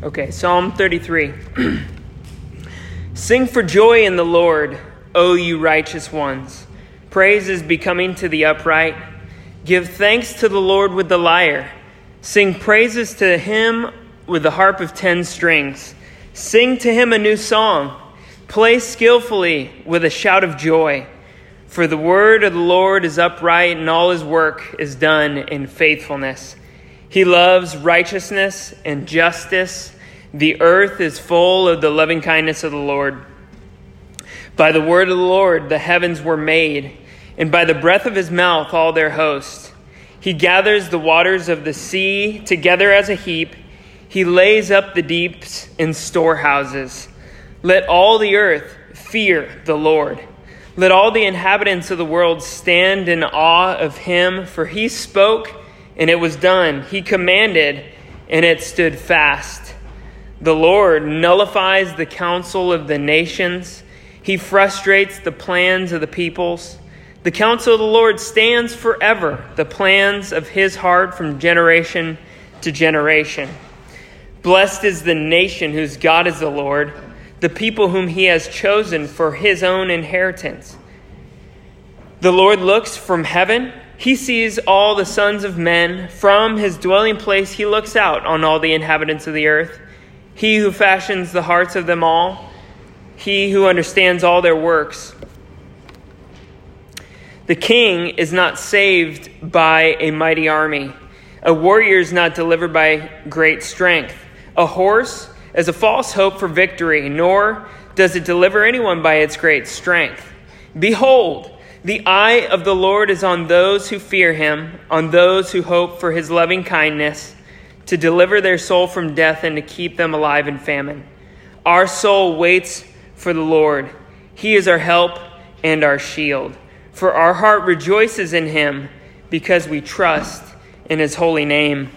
Okay, Psalm 33. Sing for joy in the Lord, O you righteous ones. Praise is becoming to the upright. Give thanks to the Lord with the lyre. Sing praises to him with the harp of ten strings. Sing to him a new song. Play skillfully with a shout of joy. For the word of the Lord is upright, and all his work is done in faithfulness. He loves righteousness and justice. The earth is full of the loving kindness of the Lord. By the word of the Lord, the heavens were made, and by the breath of his mouth, all their host. He gathers the waters of the sea together as a heap. He lays up the deeps in storehouses. Let all the earth fear the Lord. Let all the inhabitants of the world stand in awe of him, for he spoke and it was done. He commanded, and it stood fast. The Lord nullifies the counsel of the nations, He frustrates the plans of the peoples. The counsel of the Lord stands forever, the plans of His heart from generation to generation. Blessed is the nation whose God is the Lord, the people whom He has chosen for His own inheritance. The Lord looks from heaven he sees all the sons of men. From his dwelling place, he looks out on all the inhabitants of the earth. He who fashions the hearts of them all, he who understands all their works. The king is not saved by a mighty army. A warrior is not delivered by great strength. A horse is a false hope for victory, nor does it deliver anyone by its great strength. Behold, the eye of the Lord is on those who fear him, on those who hope for his loving kindness, to deliver their soul from death and to keep them alive in famine. Our soul waits for the Lord. He is our help and our shield. For our heart rejoices in him because we trust in his holy name.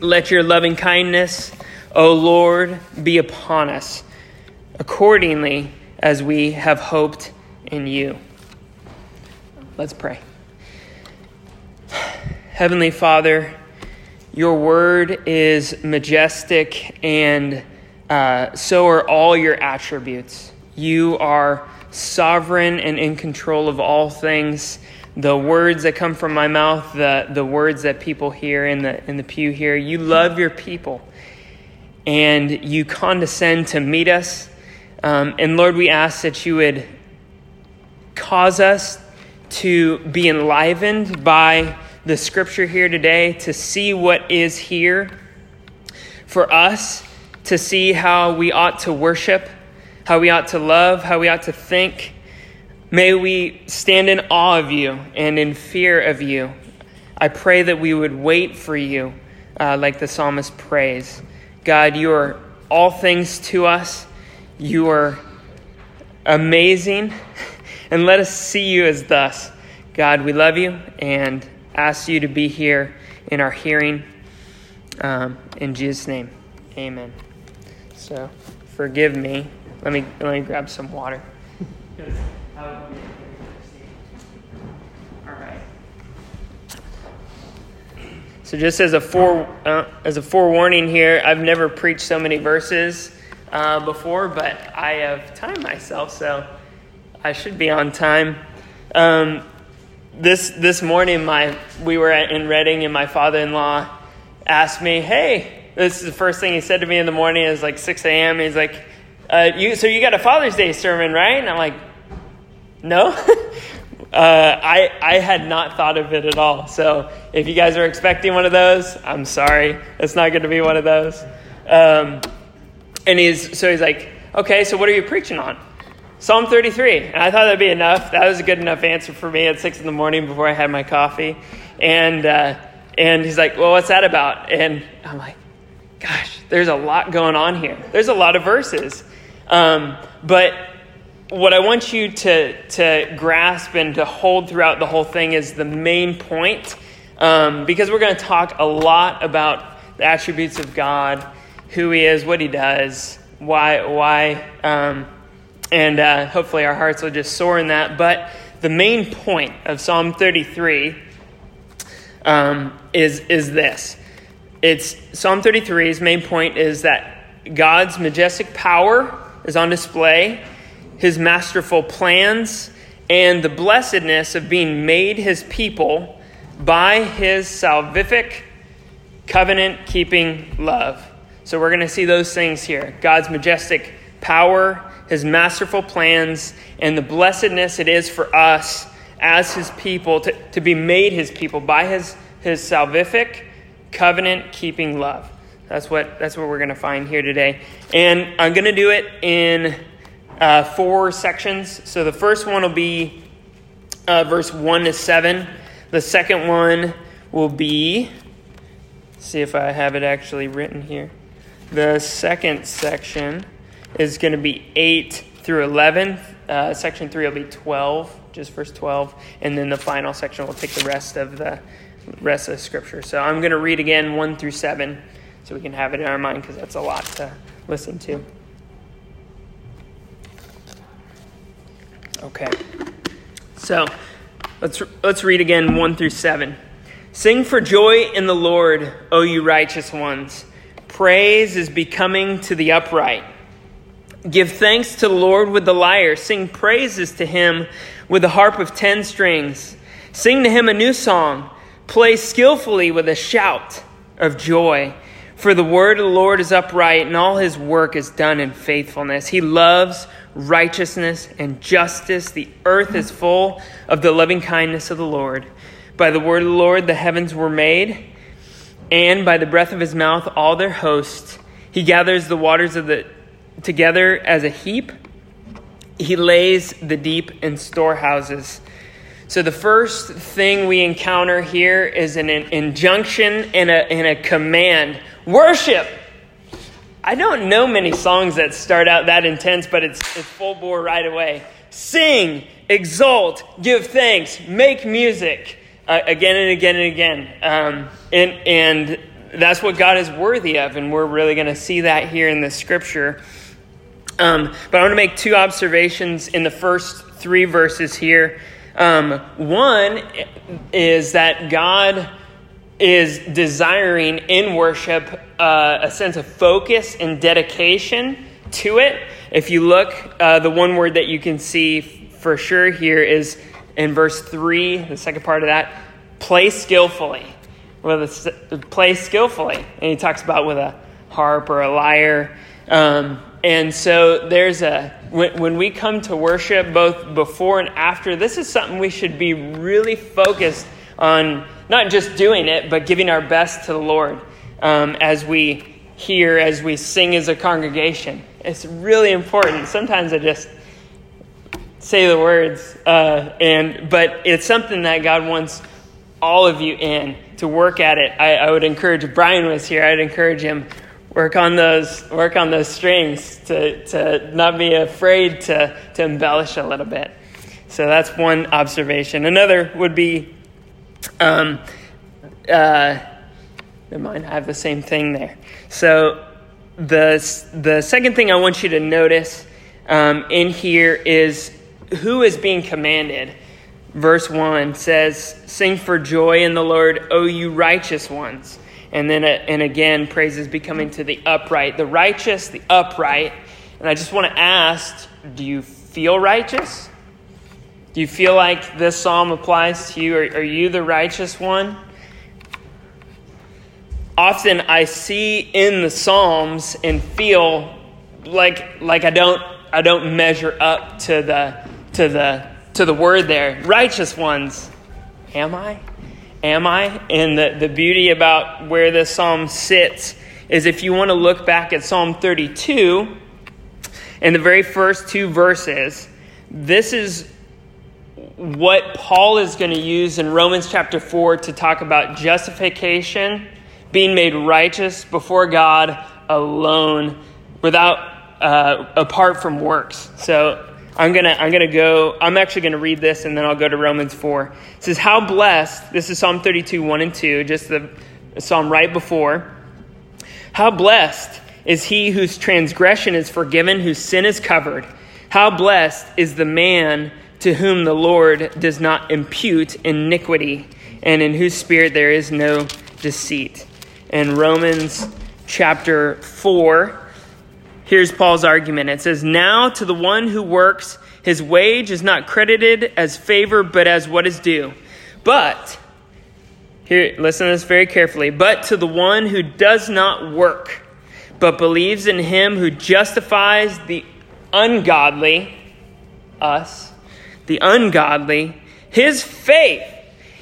Let your loving kindness, O Lord, be upon us, accordingly as we have hoped in you. Let's pray. Heavenly Father, your word is majestic, and uh, so are all your attributes. You are sovereign and in control of all things. The words that come from my mouth, the, the words that people hear in the, in the pew here, you love your people and you condescend to meet us. Um, and Lord, we ask that you would cause us to be enlivened by the scripture here today, to see what is here, for us to see how we ought to worship, how we ought to love, how we ought to think. May we stand in awe of you and in fear of you. I pray that we would wait for you, uh, like the psalmist prays. God, you are all things to us. You are amazing. And let us see you as thus. God, we love you and ask you to be here in our hearing. Um, in Jesus' name, amen. So, forgive me. Let me, let me grab some water. So, just as a fore, uh, as a forewarning here, I've never preached so many verses uh, before, but I have timed myself, so I should be on time. Um, this this morning, my we were in Reading, and my father-in-law asked me, "Hey, this is the first thing he said to me in the morning. It was like 6 a.m. He's like, uh, "You so you got a Father's Day sermon, right?" And I'm like, "No." uh, I I had not thought of it at all. So if you guys are expecting one of those, I'm sorry, it's not going to be one of those. Um, and he's so he's like, "Okay, so what are you preaching on?" Psalm 33. And I thought that'd be enough. That was a good enough answer for me at six in the morning before I had my coffee. And, uh, and he's like, Well, what's that about? And I'm like, Gosh, there's a lot going on here. There's a lot of verses. Um, but what I want you to, to grasp and to hold throughout the whole thing is the main point. Um, because we're going to talk a lot about the attributes of God, who He is, what He does, why, why, um, and uh, hopefully our hearts will just soar in that. But the main point of Psalm 33 um, is, is this it's Psalm 33's main point is that God's majestic power is on display, his masterful plans, and the blessedness of being made his people by his salvific, covenant keeping love. So we're going to see those things here God's majestic power, his masterful plans, and the blessedness it is for us as his people to, to be made his people by his, his salvific, covenant keeping love. That's what, that's what we're going to find here today. And I'm going to do it in uh, four sections. So the first one will be uh, verse 1 to 7. The second one will be, see if I have it actually written here. The second section is going to be 8 through 11. Uh, section 3 will be 12, just verse 12. And then the final section will take the rest of the rest of the scripture. So I'm going to read again 1 through 7 so we can have it in our mind because that's a lot to listen to. Okay. So let's, let's read again 1 through 7. Sing for joy in the Lord, O you righteous ones. Praise is becoming to the upright. Give thanks to the Lord with the lyre. Sing praises to him with the harp of ten strings. Sing to him a new song. Play skillfully with a shout of joy. For the word of the Lord is upright, and all his work is done in faithfulness. He loves righteousness and justice. The earth is full of the loving kindness of the Lord. By the word of the Lord, the heavens were made, and by the breath of his mouth, all their hosts. He gathers the waters of the together as a heap. He lays the deep in storehouses. So, the first thing we encounter here is an injunction and a, and a command worship. I don't know many songs that start out that intense, but it's, it's full bore right away. Sing, exult, give thanks, make music uh, again and again and again. Um, and, and that's what God is worthy of, and we're really going to see that here in the scripture. Um, but I want to make two observations in the first three verses here. Um, one is that God is desiring in worship uh, a sense of focus and dedication to it. If you look, uh, the one word that you can see for sure here is in verse 3, the second part of that play skillfully. Well, play skillfully. And he talks about with a harp or a lyre. Um, and so there's a, when, when we come to worship, both before and after, this is something we should be really focused on not just doing it, but giving our best to the Lord um, as we hear, as we sing as a congregation. It's really important. Sometimes I just say the words, uh, and but it's something that God wants all of you in to work at it. I, I would encourage. Brian was here, I'd encourage him work on those work on those strings to, to not be afraid to, to embellish a little bit. So that's one observation. Another would be um, uh, never mind i have the same thing there. So the, the second thing i want you to notice um, in here is who is being commanded. Verse 1 says sing for joy in the lord o you righteous ones and then, uh, and again, praises becoming to the upright, the righteous, the upright. And I just want to ask do you feel righteous? Do you feel like this psalm applies to you? Are, are you the righteous one? Often I see in the psalms and feel like like I don't I don't measure up to the to the to the word there. Righteous ones. Am I? Am I? And the, the beauty about where this psalm sits is if you want to look back at Psalm 32, in the very first two verses, this is what Paul is going to use in Romans chapter 4 to talk about justification, being made righteous before God alone, without uh, apart from works. So I'm gonna I'm gonna go. I'm actually gonna read this, and then I'll go to Romans four. It says, "How blessed." This is Psalm 32, one and two, just the psalm right before. How blessed is he whose transgression is forgiven, whose sin is covered. How blessed is the man to whom the Lord does not impute iniquity, and in whose spirit there is no deceit. And Romans chapter 4. Here's Paul's argument. It says, Now to the one who works, his wage is not credited as favor, but as what is due. But, here, listen to this very carefully. But to the one who does not work, but believes in him who justifies the ungodly, us, the ungodly, his faith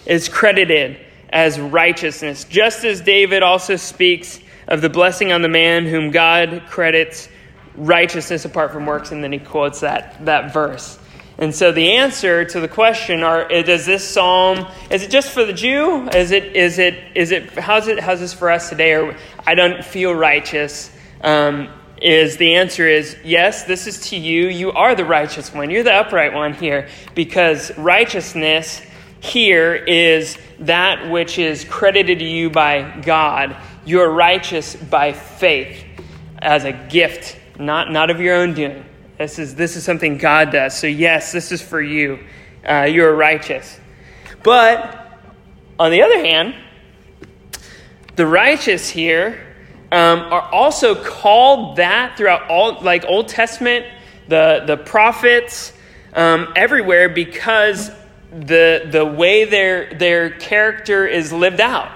is credited as righteousness, just as David also speaks of the blessing on the man whom God credits righteousness apart from works, and then he quotes that, that verse. And so the answer to the question are does this psalm is it just for the Jew? Is it is it is it how's it how's this for us today? Or I don't feel righteous. Um, is the answer is yes, this is to you. You are the righteous one. You're the upright one here because righteousness here is that which is credited to you by God. You are righteous by faith as a gift, not, not of your own doing. This is, this is something God does. So, yes, this is for you. Uh, you are righteous. But, on the other hand, the righteous here um, are also called that throughout all, like Old Testament, the, the prophets, um, everywhere because the, the way their, their character is lived out.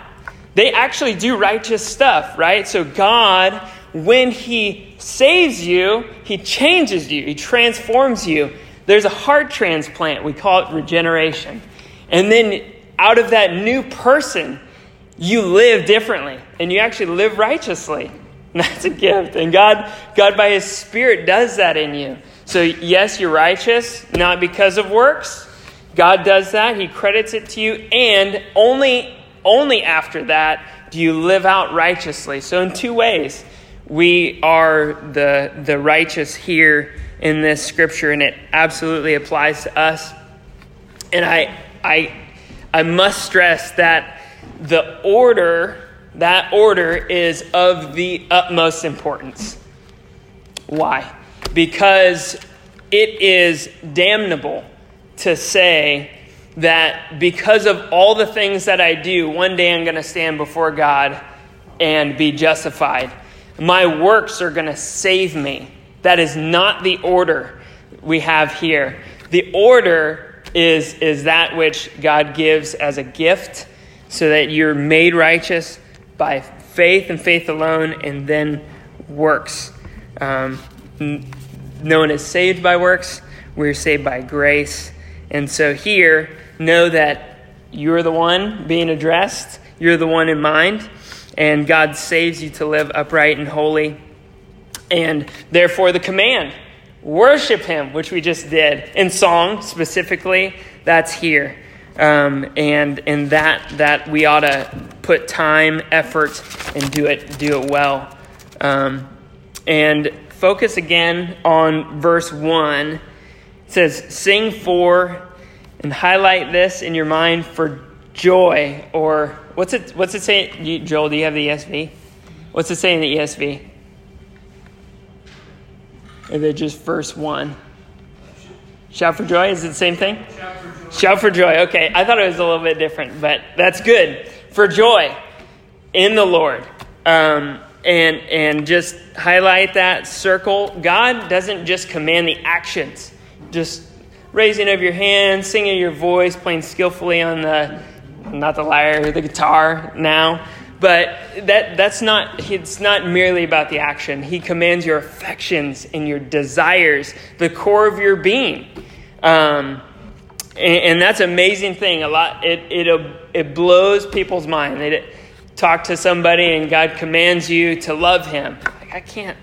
They actually do righteous stuff, right? So God, when He saves you, He changes you, He transforms you. There's a heart transplant, we call it regeneration. And then out of that new person, you live differently and you actually live righteously. And that's a gift. And God, God by His Spirit does that in you. So, yes, you're righteous, not because of works. God does that. He credits it to you. And only, only after that do you live out righteously. So, in two ways, we are the, the righteous here in this scripture, and it absolutely applies to us. And I, I, I must stress that the order, that order is of the utmost importance. Why? Because it is damnable to say that because of all the things that I do, one day I'm going to stand before God and be justified. My works are going to save me. That is not the order we have here. The order is, is that which God gives as a gift so that you're made righteous by faith and faith alone, and then works. Um, known as saved by works, we're saved by grace. And so here, know that you're the one being addressed, you're the one in mind, and God saves you to live upright and holy. And therefore, the command worship Him, which we just did in song specifically, that's here. Um, and and that that we ought to put time, effort, and do it do it well. Um, and focus again on verse one says, Sing for, and highlight this in your mind for joy. Or what's it, what's it say? Joel, do you have the ESV? What's it say in the ESV? Is it just verse 1? Shout for joy? Is it the same thing? Shout for joy. Shout for joy. Okay, I thought it was a little bit different, but that's good. For joy in the Lord. Um, and, and just highlight that circle. God doesn't just command the actions, just raising of your hands, singing your voice, playing skillfully on the, not the lyre, the guitar now. But that, that's not, it's not merely about the action. He commands your affections and your desires, the core of your being. Um, and, and, that's an amazing thing. A lot, it, it, it blows people's mind. They talk to somebody and God commands you to love him. Like, I can't,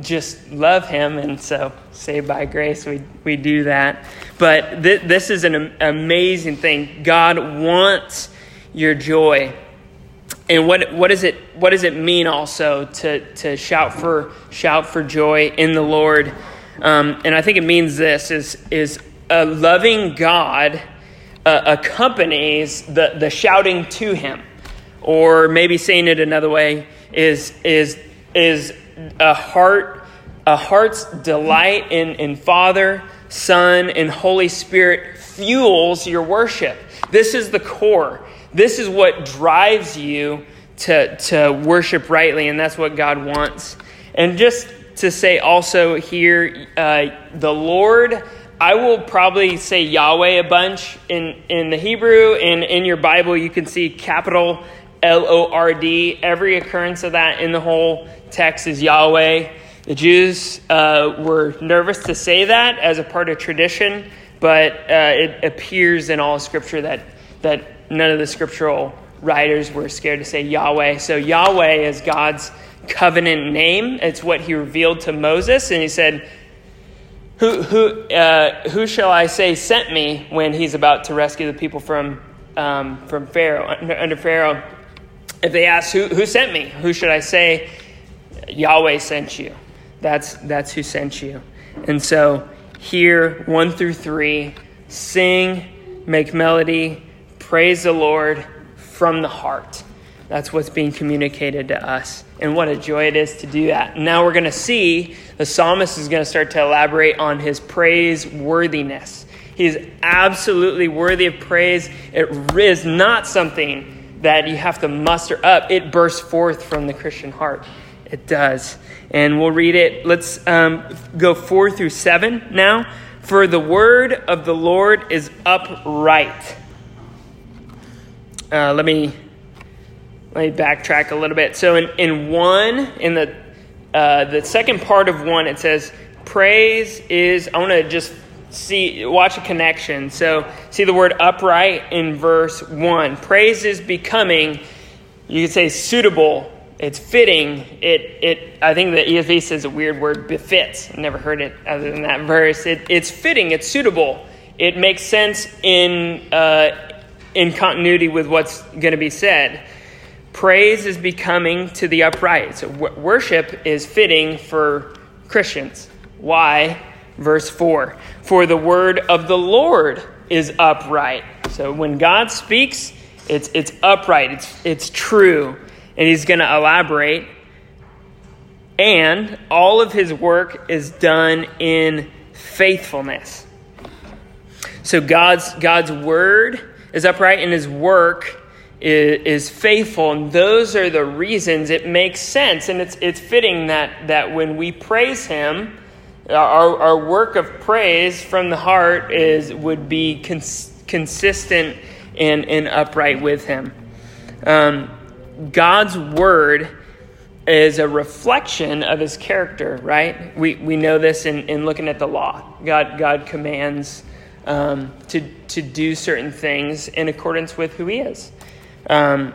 just love him and so saved by grace we, we do that but th- this is an amazing thing. God wants your joy. And what, what, is it, what does it mean also to, to shout, for, shout for joy in the lord? Um, and i think it means this is, is a loving god uh, accompanies the, the shouting to him. Or maybe saying it another way is, is, is a heart a heart's delight in, in Father, Son, and Holy Spirit fuels your worship. This is the core. This is what drives you to, to worship rightly, and that's what God wants. And just to say also here, uh, the Lord, I will probably say Yahweh a bunch in, in the Hebrew, and in your Bible, you can see capital L O R D. Every occurrence of that in the whole text is Yahweh. The Jews uh, were nervous to say that as a part of tradition, but uh, it appears in all Scripture that, that none of the scriptural writers were scared to say Yahweh. So Yahweh is God's covenant name. It's what he revealed to Moses, and he said, "Who who uh, who shall I say sent me?" When he's about to rescue the people from um, from Pharaoh under, under Pharaoh. If they ask who who sent me, who should I say? Yahweh sent you. That's that's who sent you. And so here, one through three, sing, make melody, praise the Lord from the heart. That's what's being communicated to us. And what a joy it is to do that. Now we're going to see the psalmist is going to start to elaborate on his praiseworthiness. He is absolutely worthy of praise. It is not something that you have to muster up, it bursts forth from the Christian heart. It does. And we'll read it. Let's um, go four through seven now. For the word of the Lord is upright uh, let me let me backtrack a little bit. So in, in one, in the uh, the second part of one, it says praise is. I want to just see watch a connection. So see the word upright in verse one. Praise is becoming. You could say suitable. It's fitting. It it. I think the ESV says a weird word befits. I've never heard it other than that verse. It, it's fitting. It's suitable. It makes sense in. Uh, in continuity with what's going to be said. Praise is becoming to the upright. So w- worship is fitting for Christians. Why? Verse 4 For the word of the Lord is upright. So when God speaks, it's, it's upright, it's, it's true. And he's going to elaborate. And all of his work is done in faithfulness. So God's, God's word is upright and his work is, is, faithful. And those are the reasons it makes sense. And it's, it's fitting that, that when we praise him, our, our work of praise from the heart is, would be cons- consistent and, and upright with him. Um, God's word is a reflection of his character, right? We, we know this in, in looking at the law. God, God commands um, to, to do certain things in accordance with who He is. Um,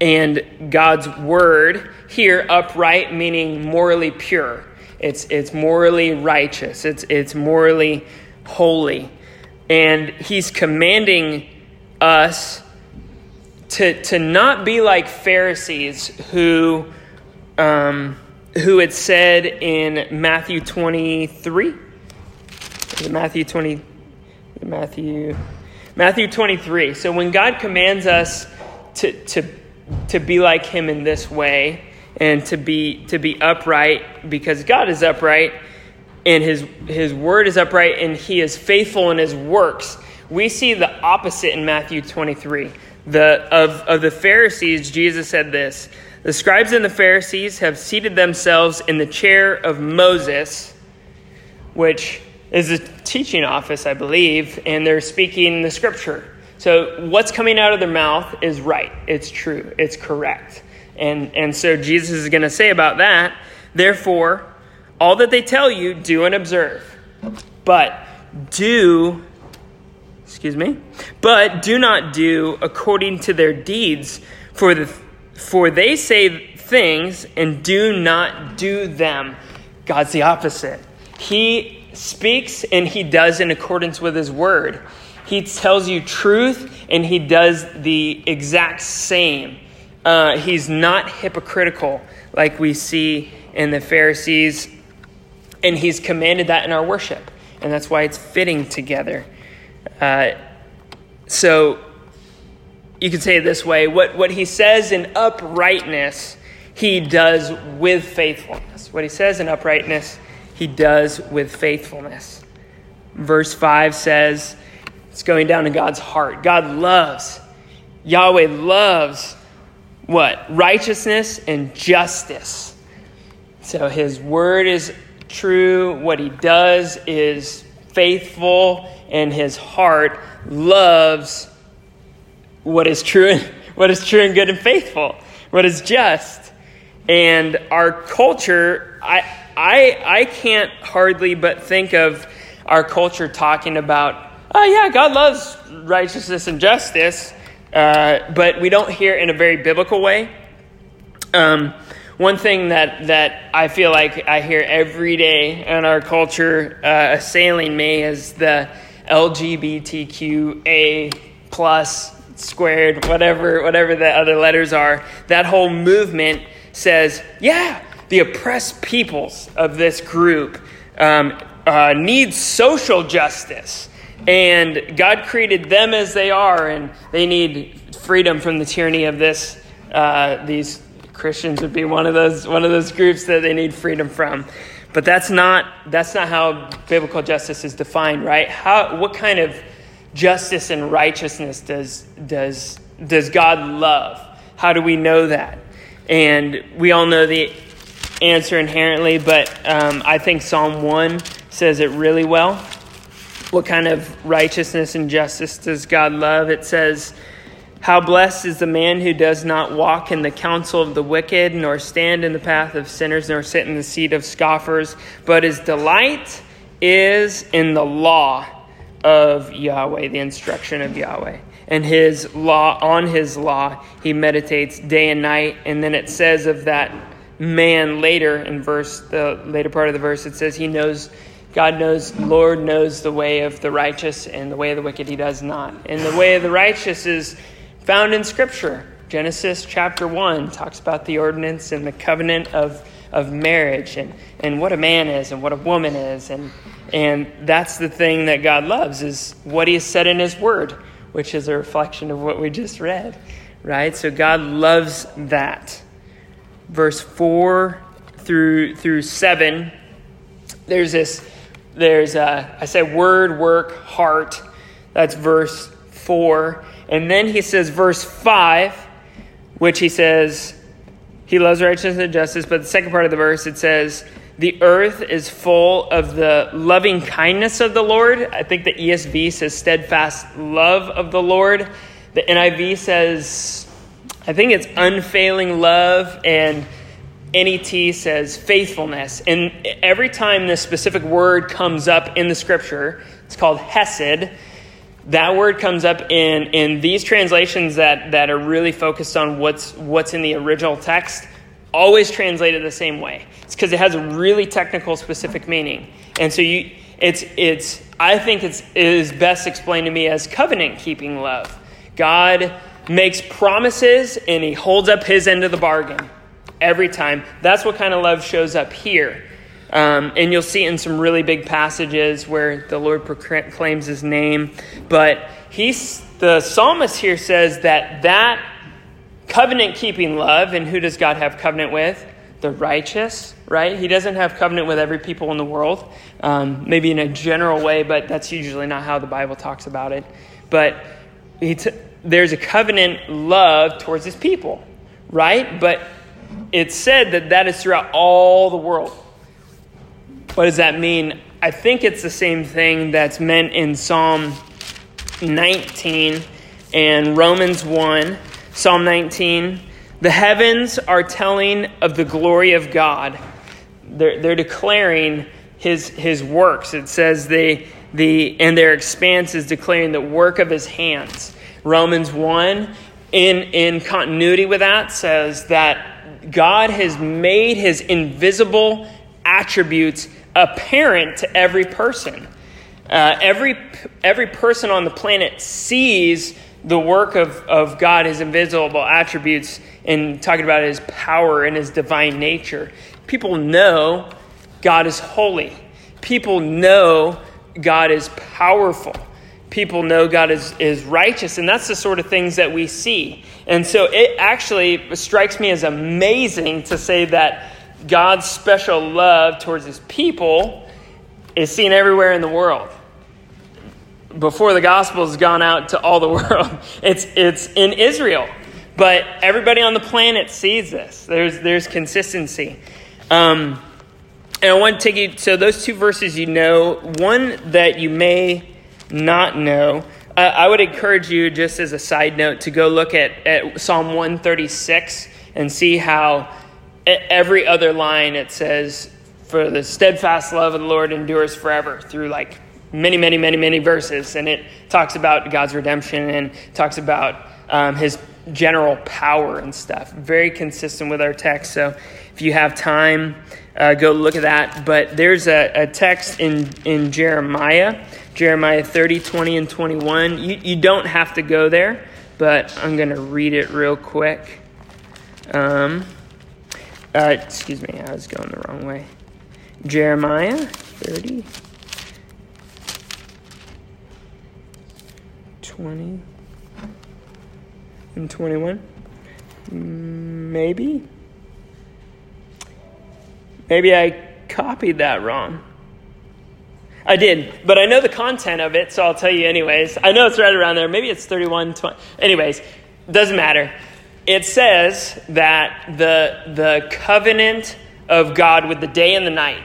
and God's word here, upright, meaning morally pure. It's, it's morally righteous, it's, it's morally holy. And He's commanding us to, to not be like Pharisees who, um, who had said in Matthew 23 Matthew 20, Matthew, Matthew 23. So when God commands us to, to, to be like him in this way and to be, to be upright because God is upright and his, his word is upright and he is faithful in his works, we see the opposite in Matthew 23. The, of, of the Pharisees, Jesus said this The scribes and the Pharisees have seated themselves in the chair of Moses, which is a teaching office, I believe, and they're speaking the scripture. So what's coming out of their mouth is right. It's true. It's correct. And, and so Jesus is going to say about that, therefore, all that they tell you, do and observe. But do, excuse me, but do not do according to their deeds, for, the, for they say things and do not do them. God's the opposite. He speaks and he does in accordance with his word. He tells you truth and he does the exact same. Uh, he's not hypocritical like we see in the Pharisees, and he's commanded that in our worship. And that's why it's fitting together. Uh, so you could say it this way what, what he says in uprightness, he does with faithfulness. What he says in uprightness, he does with faithfulness. Verse 5 says, it's going down to God's heart. God loves, Yahweh loves what? Righteousness and justice. So his word is true, what he does is faithful, and his heart loves what is true what is true and good and faithful, what is just. And our culture, I I I can't hardly but think of our culture talking about, oh yeah, God loves righteousness and justice, uh, but we don't hear in a very biblical way. Um, one thing that, that I feel like I hear every day in our culture uh, assailing me is the LGBTQA plus squared, whatever, whatever the other letters are. That whole movement says, yeah, the oppressed peoples of this group um, uh, need social justice. And God created them as they are, and they need freedom from the tyranny of this, uh, these Christians would be one of those one of those groups that they need freedom from. But that's not that's not how biblical justice is defined, right? How what kind of justice and righteousness does does does God love? How do we know that? And we all know the answer inherently, but um, I think Psalm one says it really well. What kind of righteousness and justice does God love? It says how blessed is the man who does not walk in the counsel of the wicked, nor stand in the path of sinners, nor sit in the seat of scoffers, but his delight is in the law of Yahweh, the instruction of Yahweh. And his law, on his law, he meditates day and night. And then it says of that man later in verse, the later part of the verse, it says he knows God knows, Lord knows the way of the righteous, and the way of the wicked he does not. And the way of the righteous is found in Scripture. Genesis chapter 1 talks about the ordinance and the covenant of, of marriage and, and what a man is and what a woman is. And, and that's the thing that God loves is what he has said in his word, which is a reflection of what we just read, right? So God loves that. Verse 4 through, through 7, there's this, there's a, I say word, work, heart. That's verse 4. And then he says, verse 5, which he says, he loves righteousness and justice. But the second part of the verse, it says, the earth is full of the loving kindness of the Lord. I think the ESV says steadfast love of the Lord. The NIV says, I think it's unfailing love. And NET says faithfulness. And every time this specific word comes up in the scripture, it's called Hesed that word comes up in, in these translations that, that are really focused on what's, what's in the original text, always translated the same way. It's because it has a really technical, specific meaning. And so you, it's, it's, I think it's, it is best explained to me as covenant keeping love. God makes promises and he holds up his end of the bargain every time. That's what kind of love shows up here. Um, and you'll see in some really big passages where the Lord proclaims his name. But he's, the psalmist here says that that covenant keeping love, and who does God have covenant with? The righteous, right? He doesn't have covenant with every people in the world, um, maybe in a general way, but that's usually not how the Bible talks about it. But t- there's a covenant love towards his people, right? But it's said that that is throughout all the world. What does that mean? I think it's the same thing that's meant in Psalm 19 and Romans 1. Psalm 19 The heavens are telling of the glory of God, they're, they're declaring his, his works. It says they, the, and their expanse is declaring the work of his hands. Romans 1, in, in continuity with that, says that God has made his invisible attributes apparent to every person. Uh, every, every person on the planet sees the work of, of God, his invisible attributes, and talking about his power and his divine nature. People know God is holy. People know God is powerful. People know God is, is righteous, and that's the sort of things that we see. And so it actually strikes me as amazing to say that God's special love towards his people is seen everywhere in the world. Before the gospel has gone out to all the world, it's, it's in Israel. But everybody on the planet sees this. There's, there's consistency. Um, and I want to take you, so those two verses you know, one that you may not know, uh, I would encourage you, just as a side note, to go look at, at Psalm 136 and see how every other line it says, For the steadfast love of the Lord endures forever, through like many, many, many, many verses. And it talks about God's redemption and talks about um, his general power and stuff. Very consistent with our text. So if you have time, uh, go look at that. But there's a, a, text in, in Jeremiah, Jeremiah 30, 20, and 21. You, you don't have to go there, but I'm going to read it real quick. Um, excuse me, I was going the wrong way. Jeremiah 30, 20 and 21? Maybe. Maybe I copied that wrong. I did, but I know the content of it, so I'll tell you anyways. I know it's right around there. Maybe it's 31, 20. Anyways, doesn't matter. It says that the, the covenant of God with the day and the night.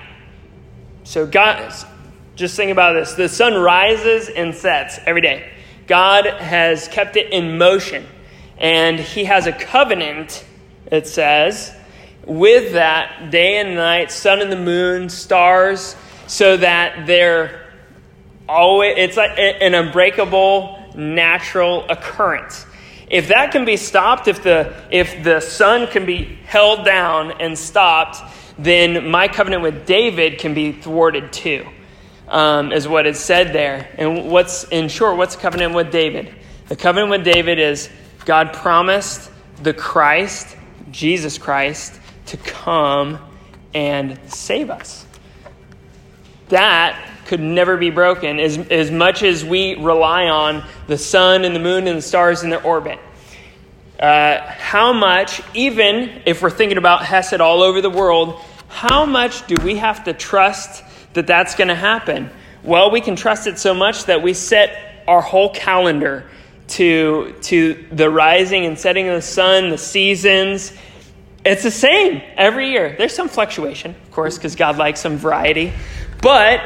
So, God, just think about this the sun rises and sets every day. God has kept it in motion and he has a covenant, it says, with that day and night, sun and the moon, stars, so that they're always, it's like an unbreakable natural occurrence. If that can be stopped, if the, if the sun can be held down and stopped, then my covenant with David can be thwarted too, um, is what is said there. And what's, in short, what's the covenant with David? The covenant with David is God promised the Christ, Jesus Christ, to come and save us. That could never be broken as, as much as we rely on the sun and the moon and the stars in their orbit. Uh, how much, even if we're thinking about Hesed all over the world, how much do we have to trust that that's going to happen? Well, we can trust it so much that we set our whole calendar to, to the rising and setting of the sun, the seasons. It's the same every year. There's some fluctuation, of course, because God likes some variety. But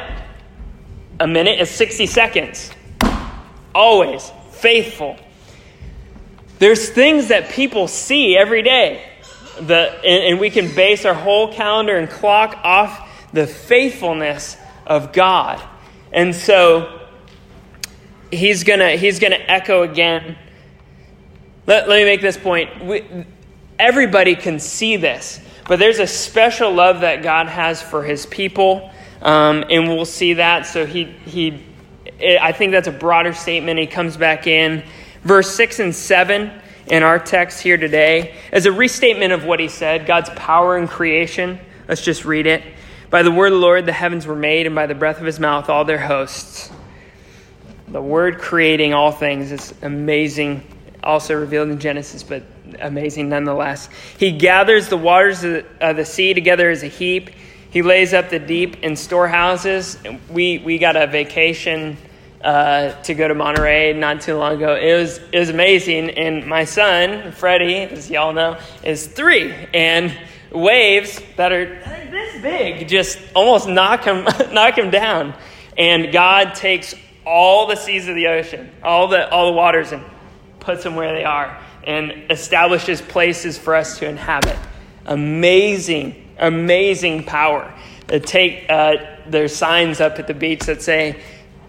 a minute is 60 seconds. Always faithful. There's things that people see every day. The, and, and we can base our whole calendar and clock off the faithfulness of God. And so he's gonna he's gonna echo again. Let, let me make this point. We, everybody can see this, but there's a special love that God has for His people, um, and we'll see that. So he he, I think that's a broader statement. He comes back in verse six and seven in our text here today as a restatement of what he said. God's power in creation. Let's just read it. By the word of the Lord, the heavens were made, and by the breath of his mouth, all their hosts the word creating all things is amazing, also revealed in Genesis, but amazing nonetheless. He gathers the waters of the sea together as a heap. He lays up the deep in storehouses. We, we got a vacation uh, to go to Monterey not too long ago. It was, it was amazing. And my son, Freddie, as y'all know, is three. And waves that are this big just almost knock him, knock him down. And God takes all the seas of the ocean, all the, all the waters, and puts them where they are and establishes places for us to inhabit. Amazing, amazing power. They take, uh, there's signs up at the beach that say,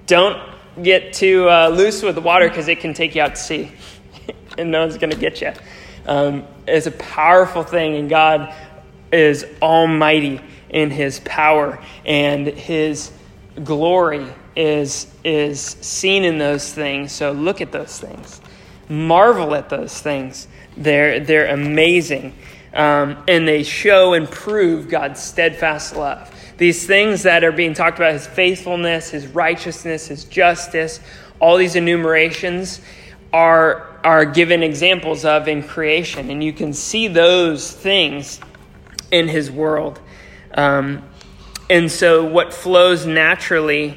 don't get too uh, loose with the water because it can take you out to sea and no one's going to get you. Um, it's a powerful thing, and God is almighty in his power and his glory is, is seen in those things. So look at those things. Marvel at those things. They're, they're amazing. Um, and they show and prove God's steadfast love. These things that are being talked about his faithfulness, his righteousness, his justice, all these enumerations are, are given examples of in creation. And you can see those things in his world. Um, and so, what flows naturally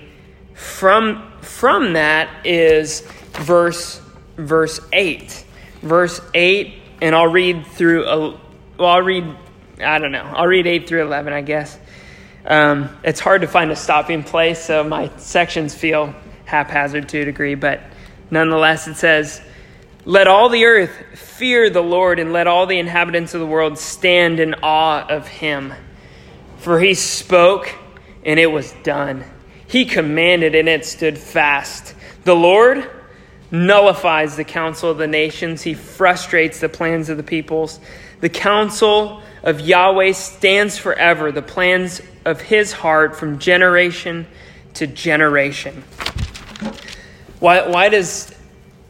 from, from that is verse, verse 8. Verse 8 and I'll read through, a, well, I'll read, I don't know, I'll read 8 through 11, I guess. Um, it's hard to find a stopping place, so my sections feel haphazard to a degree, but nonetheless, it says, Let all the earth fear the Lord, and let all the inhabitants of the world stand in awe of him. For he spoke, and it was done. He commanded, and it stood fast. The Lord nullifies the counsel of the nations, he frustrates the plans of the peoples. The counsel of Yahweh stands forever, the plans of his heart from generation to generation. Why, why does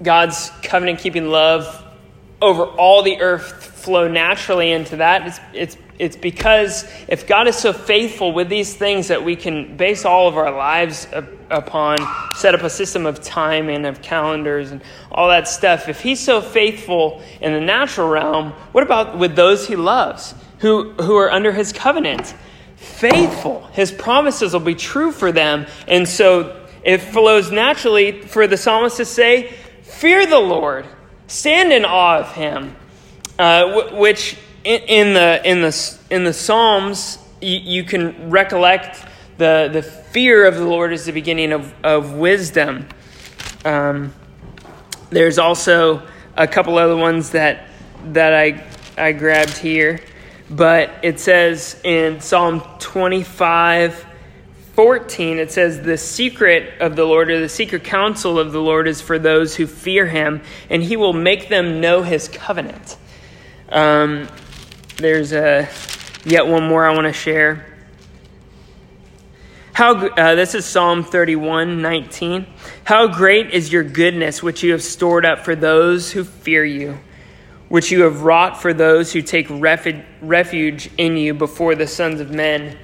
God's covenant keeping love over all the earth flow naturally into that? It's, it's, it's because if God is so faithful with these things that we can base all of our lives upon, set up a system of time and of calendars and all that stuff, if He's so faithful in the natural realm, what about with those He loves who, who are under His covenant? Faithful. His promises will be true for them. And so it flows naturally for the psalmist to say, Fear the Lord, stand in awe of Him, uh, which in, in, the, in, the, in the Psalms, you, you, can recollect the, the fear of the Lord is the beginning of, of wisdom. Um, there's also a couple other ones that, that I, I grabbed here, but it says in Psalm 25 14, it says, The secret of the Lord, or the secret counsel of the Lord, is for those who fear him, and he will make them know his covenant. Um, there's a, yet one more I want to share. How, uh, this is Psalm 31 19. How great is your goodness, which you have stored up for those who fear you, which you have wrought for those who take refuge, in you before the sons of men.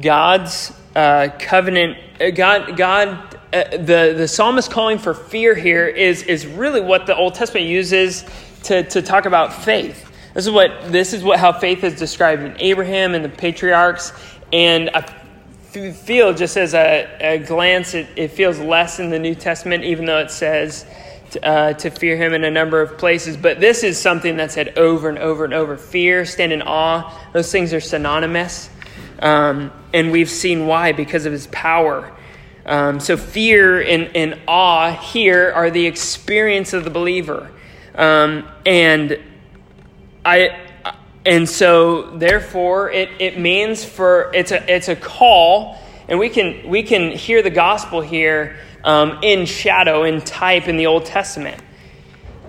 God's uh, covenant, uh, God, God uh, the, the psalmist calling for fear here is, is really what the Old Testament uses to, to talk about faith. This is what this is what how faith is described in Abraham and the patriarchs, and I feel just as a, a glance, it, it, feels less in the New Testament, even though it says to, uh, to fear Him in a number of places. But this is something that's said over and over and over. Fear, stand in awe; those things are synonymous, um, and we've seen why because of His power. Um, so fear and, and awe here are the experience of the believer, um, and I, and so therefore it, it means for it's a it's a call, and we can we can hear the gospel here um, in shadow in type in the Old Testament,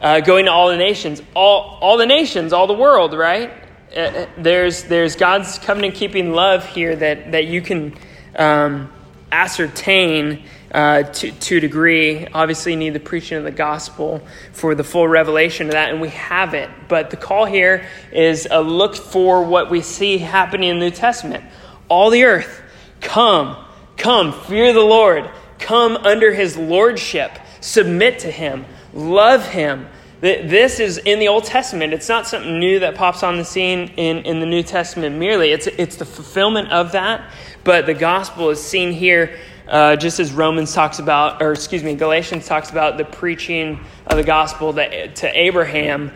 uh, going to all the nations, all all the nations, all the world, right? Uh, uh there's there's God's covenant keeping love here that that you can um, ascertain uh, to, to a degree. Obviously, need the preaching of the gospel for the full revelation of that, and we have it. But the call here is a look for what we see happening in the New Testament. All the earth, come, come, fear the Lord, come under his lordship, submit to him, love him. This is in the Old Testament. It's not something new that pops on the scene in, in the New Testament merely. It's, it's the fulfillment of that. But the gospel is seen here uh, just as Romans talks about, or excuse me, Galatians talks about the preaching of the gospel that, to Abraham,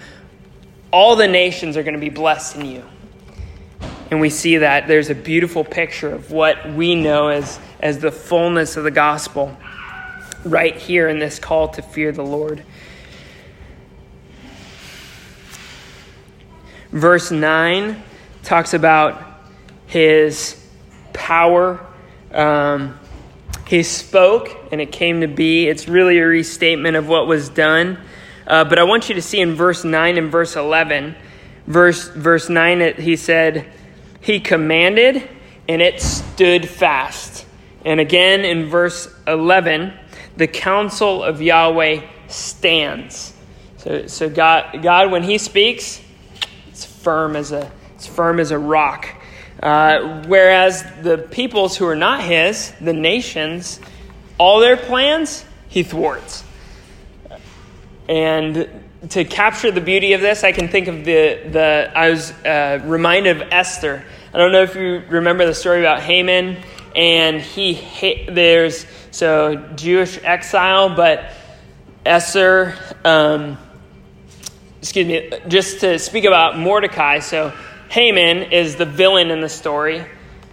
all the nations are going to be blessed in you. And we see that there's a beautiful picture of what we know as, as the fullness of the gospel right here in this call to fear the Lord. Verse 9 talks about his power. Um, he spoke and it came to be. It's really a restatement of what was done. Uh, but I want you to see in verse 9 and verse 11. Verse, verse 9, it, he said, He commanded and it stood fast. And again in verse 11, the counsel of Yahweh stands. So, so God, God, when He speaks, it's firm as a, it's firm as a rock. Uh, whereas the peoples who are not his, the nations, all their plans, he thwarts. And to capture the beauty of this, I can think of the, the I was uh, reminded of Esther. I don't know if you remember the story about Haman, and he there's so Jewish exile, but Esther um, excuse me, just to speak about Mordecai. So Haman is the villain in the story.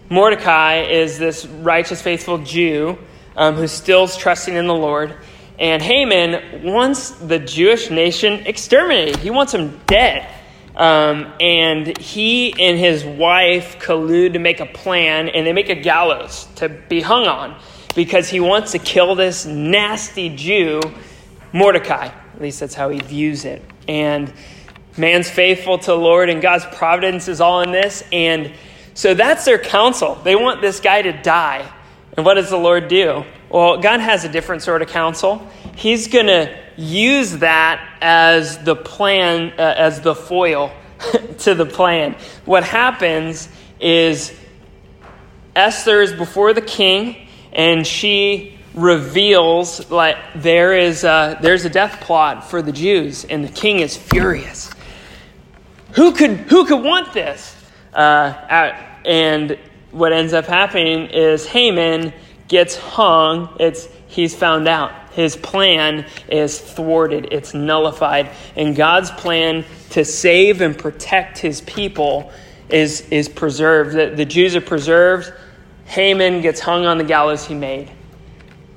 Mordecai is this righteous, faithful Jew um, who still's trusting in the Lord. And Haman wants the Jewish nation exterminated. He wants them dead. Um, and he and his wife collude to make a plan, and they make a gallows to be hung on because he wants to kill this nasty Jew, Mordecai. At least that's how he views it. And man's faithful to the Lord, and God's providence is all in this. And so that's their counsel. They want this guy to die. And what does the Lord do? Well, God has a different sort of counsel. He's going to use that as the plan, uh, as the foil to the plan. What happens is Esther is before the king, and she reveals like there is a, there's a death plot for the Jews, and the king is furious. Who could who could want this? Uh, and what ends up happening is Haman gets hung. It's he's found out. His plan is thwarted. It's nullified, and God's plan to save and protect His people is is preserved. The, the Jews are preserved. Haman gets hung on the gallows he made.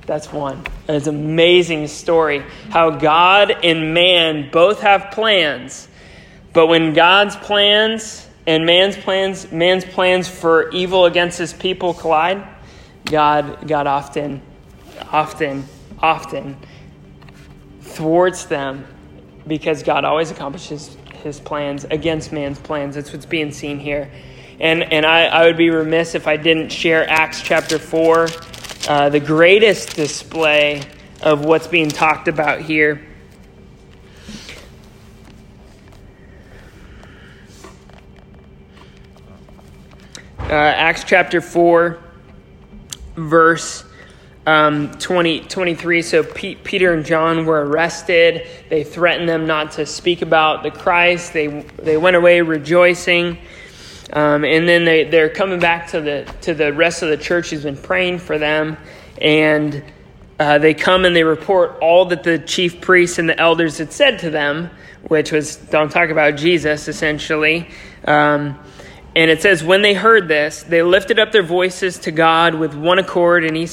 That's one. It's an amazing story how God and man both have plans, but when God's plans and man's plans, man's plans for evil against his people collide, God, God often, often, often thwarts them because God always accomplishes his plans against man's plans. That's what's being seen here. And, and I, I would be remiss if I didn't share Acts chapter 4, uh, the greatest display of what's being talked about here. Uh, Acts chapter 4, verse um, 20, 23. So P- Peter and John were arrested. They threatened them not to speak about the Christ. They, they went away rejoicing. Um, and then they, they're coming back to the, to the rest of the church who's been praying for them. And uh, they come and they report all that the chief priests and the elders had said to them, which was don't talk about Jesus, essentially. Um, and it says, When they heard this, they lifted up their voices to God with one accord, and, he,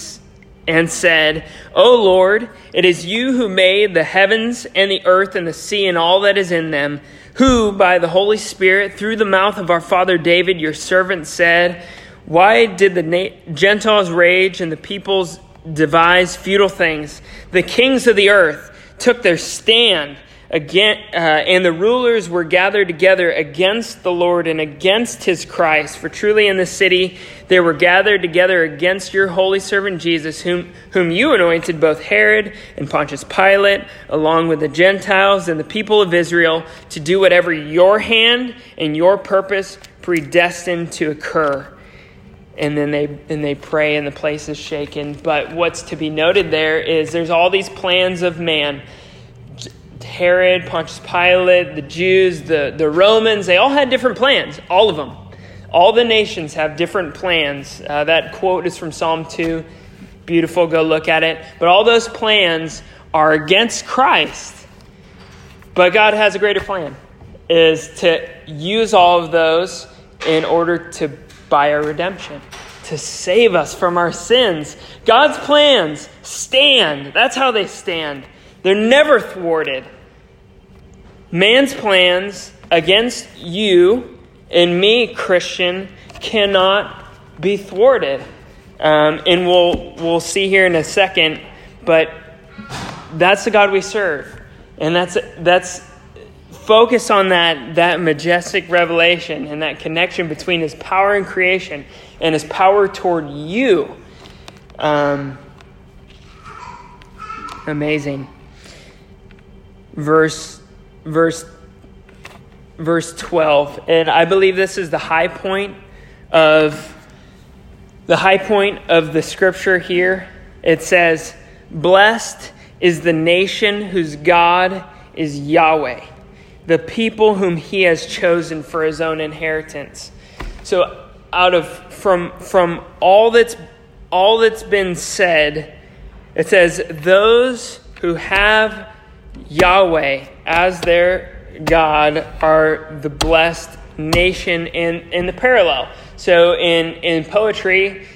and said, O Lord, it is you who made the heavens and the earth and the sea and all that is in them, who, by the Holy Spirit, through the mouth of our father David, your servant, said, Why did the na- Gentiles rage and the peoples devise futile things? The kings of the earth took their stand Again, uh, and the rulers were gathered together against the Lord and against his Christ. For truly in the city they were gathered together against your holy servant Jesus, whom, whom you anointed, both Herod and Pontius Pilate, along with the Gentiles and the people of Israel, to do whatever your hand and your purpose predestined to occur. And then they and they pray and the place is shaken. But what's to be noted there is there's all these plans of man Herod, Pontius Pilate, the Jews, the, the Romans, they all had different plans, all of them. All the nations have different plans. Uh, that quote is from Psalm 2. Beautiful, go look at it. But all those plans are against Christ. But God has a greater plan, is to use all of those in order to buy our redemption, to save us from our sins. God's plans stand. That's how they stand. They're never thwarted. Man's plans against you and me, Christian, cannot be thwarted. Um, and we'll, we'll see here in a second, but that's the God we serve. And that's, that's focus on that, that majestic revelation and that connection between his power in creation and his power toward you. Um, amazing. Verse verse verse 12 and i believe this is the high point of the high point of the scripture here. It says blessed is the nation whose god is yahweh the people whom he has chosen for his own inheritance. So out of from from all that's all that's been said it says those who have Yahweh as their God are the blessed nation in, in the parallel. So in, in poetry,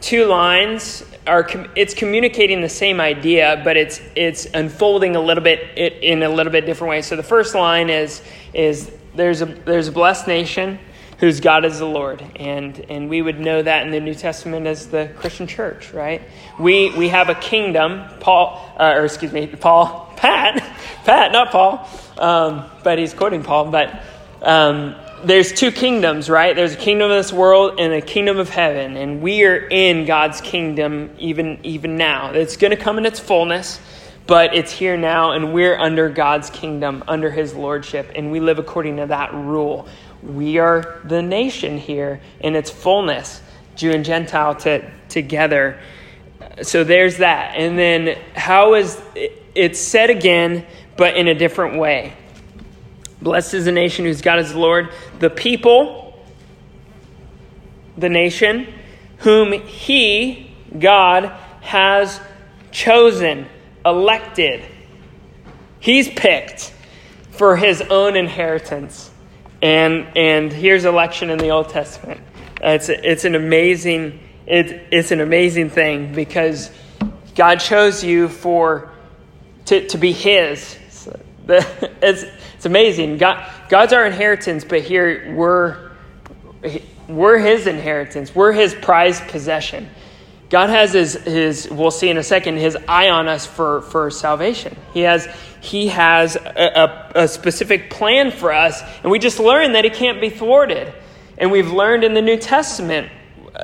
two lines are it's communicating the same idea, but it's it's unfolding a little bit in a little bit different way. So the first line is is there's a there's a blessed nation whose God is the Lord, and and we would know that in the New Testament as the Christian church, right? We we have a kingdom. Paul, uh, or excuse me, Paul, Pat, Pat, not Paul, um, but he's quoting Paul, but. Um, there's two kingdoms, right? There's a kingdom of this world and a kingdom of heaven, and we are in God's kingdom even even now. It's going to come in its fullness, but it's here now, and we're under God's kingdom, under His lordship, and we live according to that rule. We are the nation here in its fullness, Jew and Gentile to, together. So there's that, and then how is it's said again, but in a different way. Blessed is the nation whose God is the Lord, the people, the nation, whom He, God, has chosen, elected. He's picked for His own inheritance. And, and here's election in the Old Testament. Uh, it's, it's, an amazing, it, it's an amazing thing because God chose you for, to, to be His. it's, it's amazing. God, God's our inheritance, but here we're, we're His inheritance. We're His prized possession. God has his, his, we'll see in a second, his eye on us for, for salvation. He has, he has a, a, a specific plan for us, and we just learned that it can't be thwarted. And we've learned in the New Testament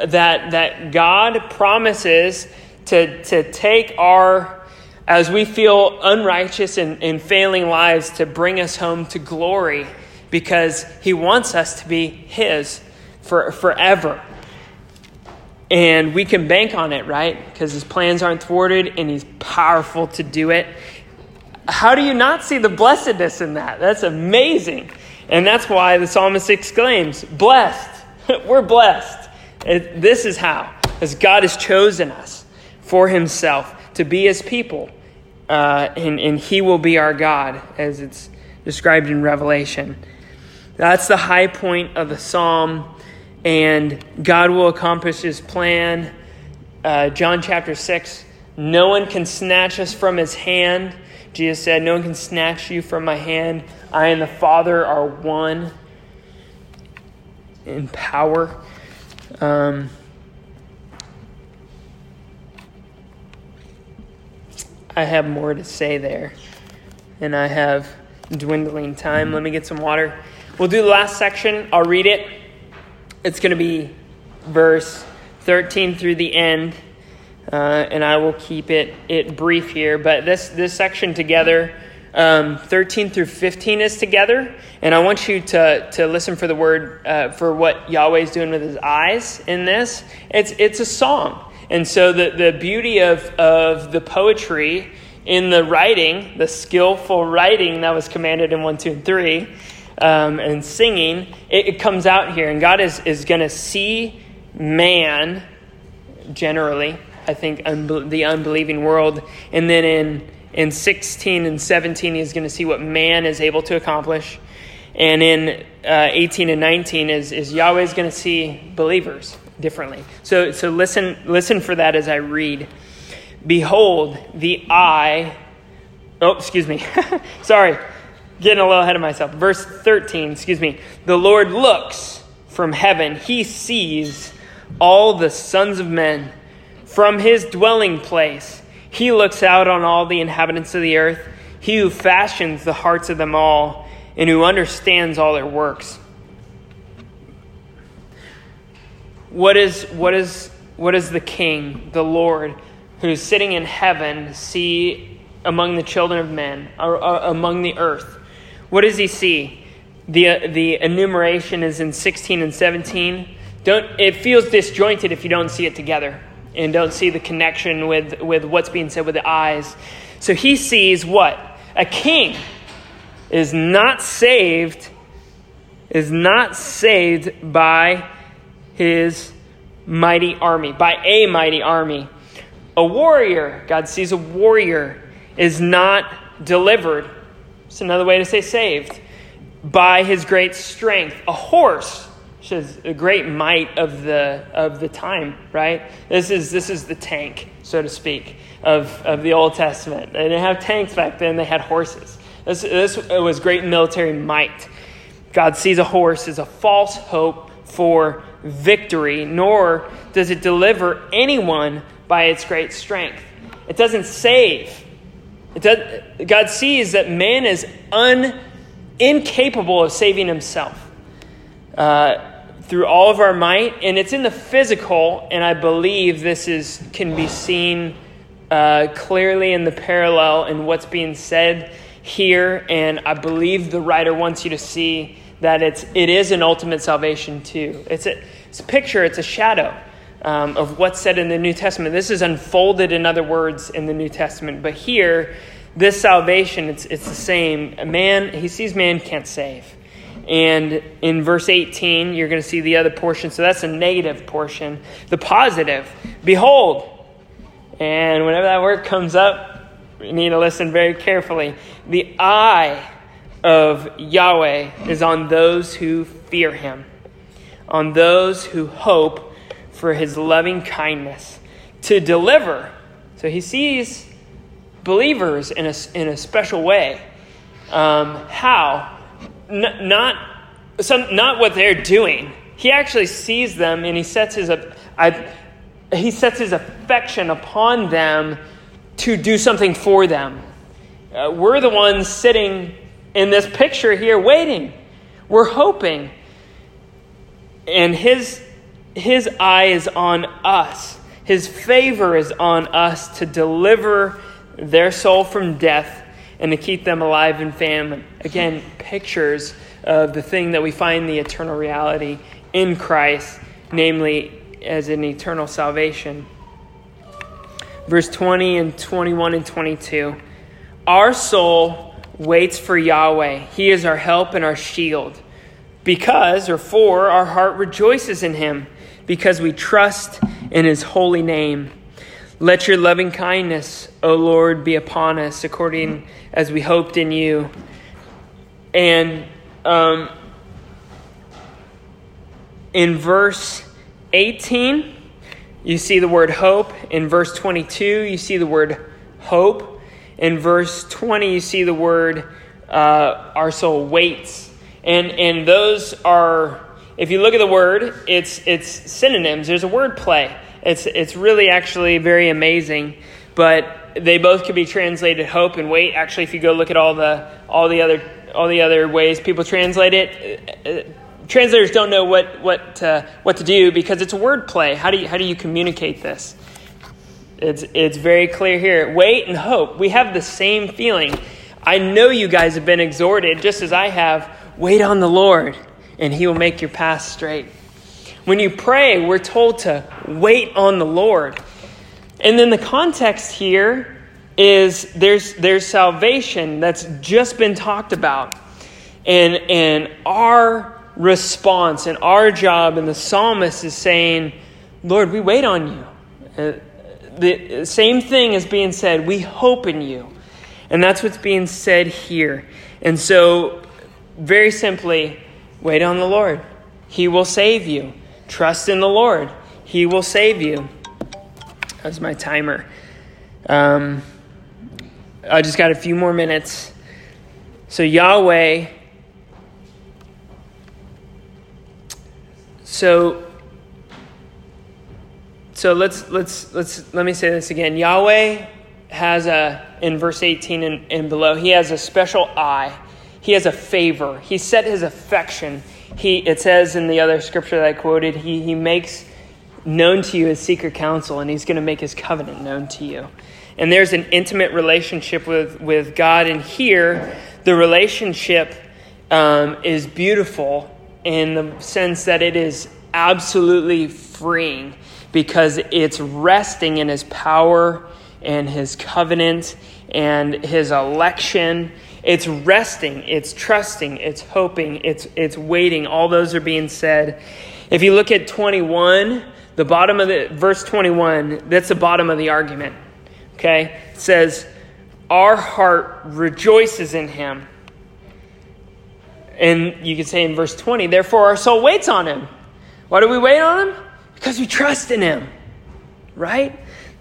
that, that God promises to, to take our as we feel unrighteous and, and failing lives to bring us home to glory because he wants us to be his for forever. And we can bank on it, right? Because his plans aren't thwarted and he's powerful to do it. How do you not see the blessedness in that? That's amazing. And that's why the psalmist exclaims, Blessed. We're blessed. This is how, as God has chosen us for himself to be his people. Uh, and, and he will be our God, as it's described in Revelation. That's the high point of the psalm, and God will accomplish his plan. Uh, John chapter 6 No one can snatch us from his hand. Jesus said, No one can snatch you from my hand. I and the Father are one in power. Um, I have more to say there. And I have dwindling time. Let me get some water. We'll do the last section. I'll read it. It's going to be verse 13 through the end. Uh, and I will keep it, it brief here. But this, this section together, um, 13 through 15 is together. And I want you to, to listen for the word, uh, for what Yahweh's doing with his eyes in this. It's, it's a song. And so the, the beauty of, of the poetry in the writing, the skillful writing that was commanded in 1, 2, and 3, um, and singing, it, it, comes out here. And God is, is going to see man, generally, I think, the unbelieving world. And then in, in 16 and 17, he's going to see what man is able to accomplish. And in uh, 18 and 19 is, is Yahweh's going to see believers differently. So, so listen, listen for that as I read. Behold, the eye. Oh, excuse me. Sorry, getting a little ahead of myself. Verse 13, excuse me. The Lord looks from heaven, he sees all the sons of men from his dwelling place. He looks out on all the inhabitants of the earth, he who fashions the hearts of them all, and who understands all their works. What is, what is, what is the king, the Lord, who's sitting in heaven see among the children of men, or, or among the earth? What does he see? The, the enumeration is in 16 and 17. Don't, it feels disjointed if you don't see it together and don't see the connection with, with what's being said with the eyes. So he sees what? A king is not saved, is not saved by his mighty army, by a mighty army. A warrior, God sees a warrior, is not delivered, It's another way to say saved. By his great strength. A horse, is a great might of the, of the time, right? This is, this is the tank, so to speak, of, of the Old Testament. They didn't have tanks back then, they had horses. This, this was great military might. God sees a horse as a false hope for victory, nor does it deliver anyone by its great strength. It doesn't save. It does, God sees that man is un, incapable of saving himself uh, through all of our might, and it's in the physical, and I believe this is can be seen uh, clearly in the parallel in what's being said here, and I believe the writer wants you to see that it's it is an ultimate salvation too. It's a, it's a picture, it's a shadow um, of what's said in the New Testament. This is unfolded in other words in the New Testament, but here, this salvation, it's it's the same. A man he sees man can't save. And in verse 18, you're going to see the other portion. So that's a negative portion. The positive, behold. And whenever that word comes up, you need to listen very carefully. The eye of Yahweh is on those who fear him, on those who hope for his loving kindness to deliver. So he sees believers in a, in a special way. Um, how? N- not, some, not what they're doing. He actually sees them and he sets his, I, he sets his affection upon them to do something for them. Uh, we're the ones sitting in this picture here waiting. We're hoping. And his, his eye is on us. His favor is on us to deliver their soul from death and to keep them alive in famine. Again, pictures of the thing that we find the eternal reality in Christ, namely as an eternal salvation. Verse 20 and 21 and 22. Our soul waits for Yahweh. He is our help and our shield. Because, or for, our heart rejoices in him, because we trust in his holy name. Let your loving kindness, O Lord, be upon us, according as we hoped in you. And um, in verse 18, you see the word hope. In verse 22, you see the word hope. In verse 20, you see the word uh, our soul waits. And, and those are, if you look at the word, it's, it's synonyms. There's a word play. It's, it's really actually very amazing. But they both could be translated hope and wait. Actually, if you go look at all the, all the, other, all the other ways people translate it, uh, translators don't know what, what, uh, what to do because it's a word play. How do you, how do you communicate this? It's, it's very clear here. Wait and hope. We have the same feeling. I know you guys have been exhorted, just as I have, wait on the Lord, and He will make your path straight. When you pray, we're told to wait on the Lord. And then the context here is there's, there's salvation that's just been talked about. And, and our response and our job, and the psalmist is saying, Lord, we wait on you. Uh, the same thing is being said, we hope in you. And that's what's being said here. And so, very simply, wait on the Lord. He will save you. Trust in the Lord. He will save you. That's my timer. Um, I just got a few more minutes. So, Yahweh. So, so let's let's let's let me say this again. Yahweh has a in verse 18 and, and below, he has a special eye. He has a favor. He set his affection. He it says in the other scripture that I quoted, he he makes known to you his secret counsel, and he's going to make his covenant known to you. And there's an intimate relationship with, with God. And here, the relationship um, is beautiful in the sense that it is absolutely freeing because it's resting in his power and his covenant and his election. It's resting, it's trusting, it's hoping, it's, it's waiting. All those are being said. If you look at 21, the bottom of the verse 21, that's the bottom of the argument. Okay? It says, Our heart rejoices in him. And you could say in verse 20, therefore our soul waits on him. Why do we wait on him? Because we trust in him, right?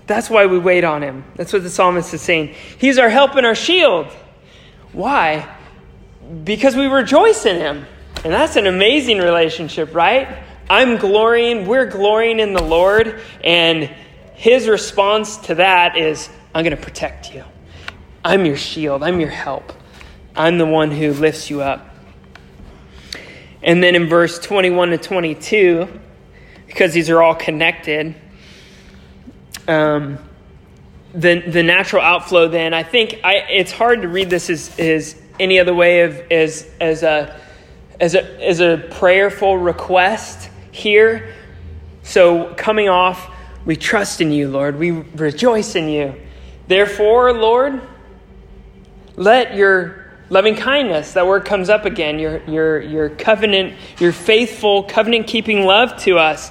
That's why we wait on him. That's what the psalmist is saying. He's our help and our shield. Why? Because we rejoice in him. And that's an amazing relationship, right? I'm glorying, we're glorying in the Lord, and his response to that is, I'm going to protect you. I'm your shield, I'm your help. I'm the one who lifts you up. And then in verse 21 to 22, because these are all connected, um, the, the natural outflow then, I think I, it's hard to read this as, as any other way of as, as, a, as, a, as a prayerful request here. So coming off, we trust in you, Lord. We rejoice in you. Therefore, Lord, let your loving kindness, that word comes up again, your, your, your covenant, your faithful, covenant keeping love to us,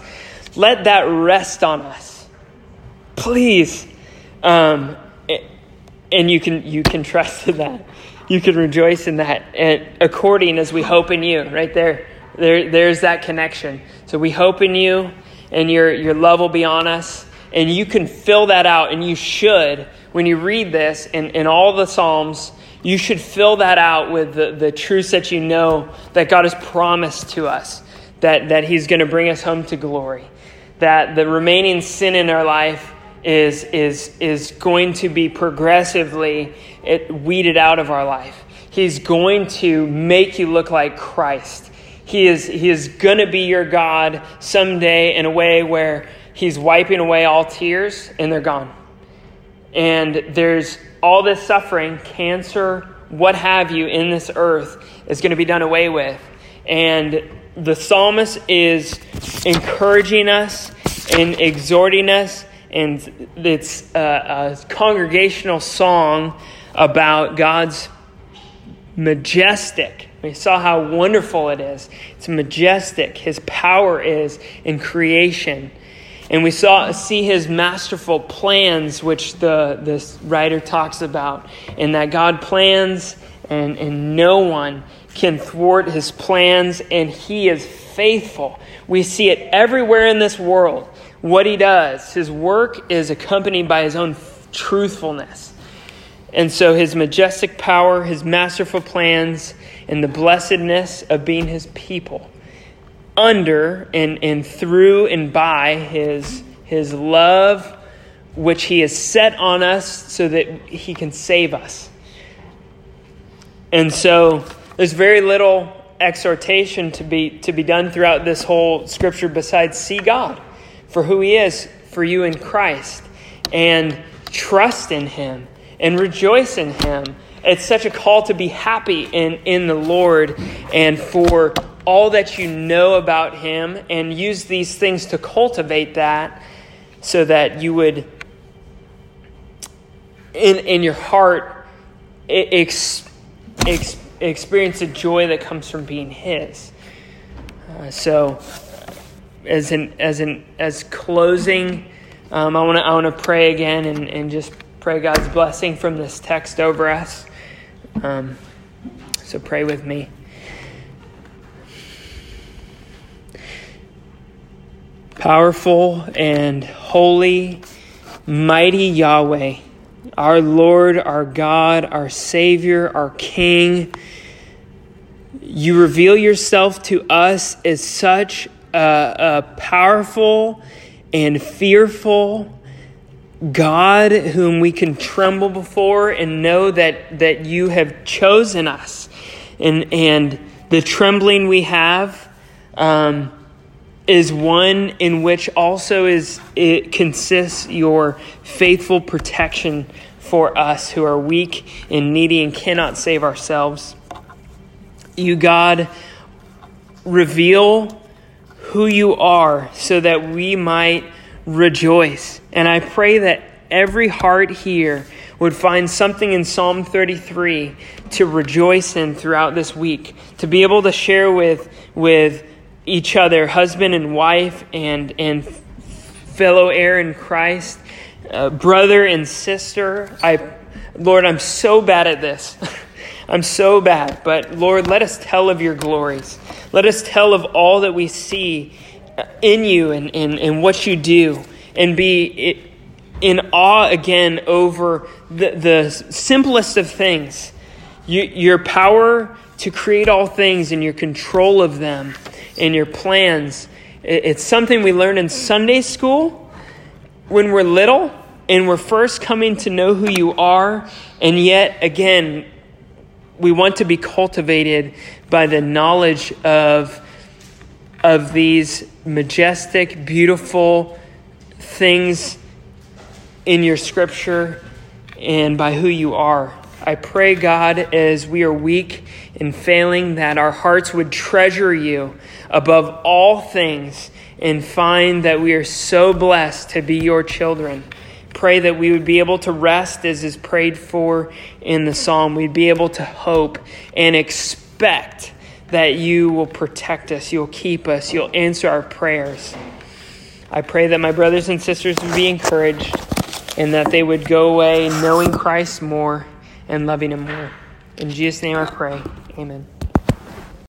let that rest on us. Please. Um, and you can, you can trust in that. You can rejoice in that. And according as we hope in you, right there, there there's that connection. So we hope in you, and your, your love will be on us. And you can fill that out, and you should, when you read this in, in all the Psalms, you should fill that out with the, the truths that you know that God has promised to us, that, that He's going to bring us home to glory, that the remaining sin in our life is, is, is going to be progressively weeded out of our life. He's going to make you look like Christ. He is, he is going to be your God someday in a way where He's wiping away all tears and they're gone. And there's all this suffering, cancer, what have you, in this earth is going to be done away with. And the psalmist is encouraging us and exhorting us, and it's a, a congregational song about God's majestic. We saw how wonderful it is. It's majestic. His power is in creation. And we saw see his masterful plans, which the this writer talks about, and that God plans and, and no one can thwart his plans, and he is faithful. We see it everywhere in this world. What he does, his work is accompanied by his own truthfulness. And so his majestic power, his masterful plans, and the blessedness of being his people under and, and through and by his, his love, which he has set on us so that he can save us. And so there's very little exhortation to be, to be done throughout this whole scripture besides see God for who he is for you in Christ and trust in him and rejoice in him. It's such a call to be happy in, in the Lord and for all that you know about Him and use these things to cultivate that so that you would, in, in your heart, ex, ex, experience the joy that comes from being His. Uh, so, as an as an as closing, um, I want to I want to pray again and, and just pray God's blessing from this text over us. Um, so pray with me. Powerful and holy, mighty Yahweh, our Lord, our God, our Savior, our King, you reveal yourself to us as such a, a powerful and fearful God whom we can tremble before and know that, that you have chosen us. And, and the trembling we have, um, is one in which also is it consists your faithful protection for us who are weak and needy and cannot save ourselves. You, God, reveal who you are so that we might rejoice. And I pray that every heart here would find something in Psalm 33 to rejoice in throughout this week, to be able to share with, with each other, husband and wife, and, and fellow heir in Christ, uh, brother and sister. I, Lord, I'm so bad at this. I'm so bad. But Lord, let us tell of your glories. Let us tell of all that we see in you and, and, and what you do and be in awe again over the, the simplest of things. You, your power to create all things and your control of them and your plans. It's something we learn in Sunday school when we're little and we're first coming to know who you are, and yet again, we want to be cultivated by the knowledge of, of these majestic, beautiful things in your scripture and by who you are. I pray, God, as we are weak and failing, that our hearts would treasure you above all things and find that we are so blessed to be your children. Pray that we would be able to rest as is prayed for in the psalm. We'd be able to hope and expect that you will protect us, you'll keep us, you'll answer our prayers. I pray that my brothers and sisters would be encouraged and that they would go away knowing Christ more and loving Him more. In Jesus' name I pray. Amen.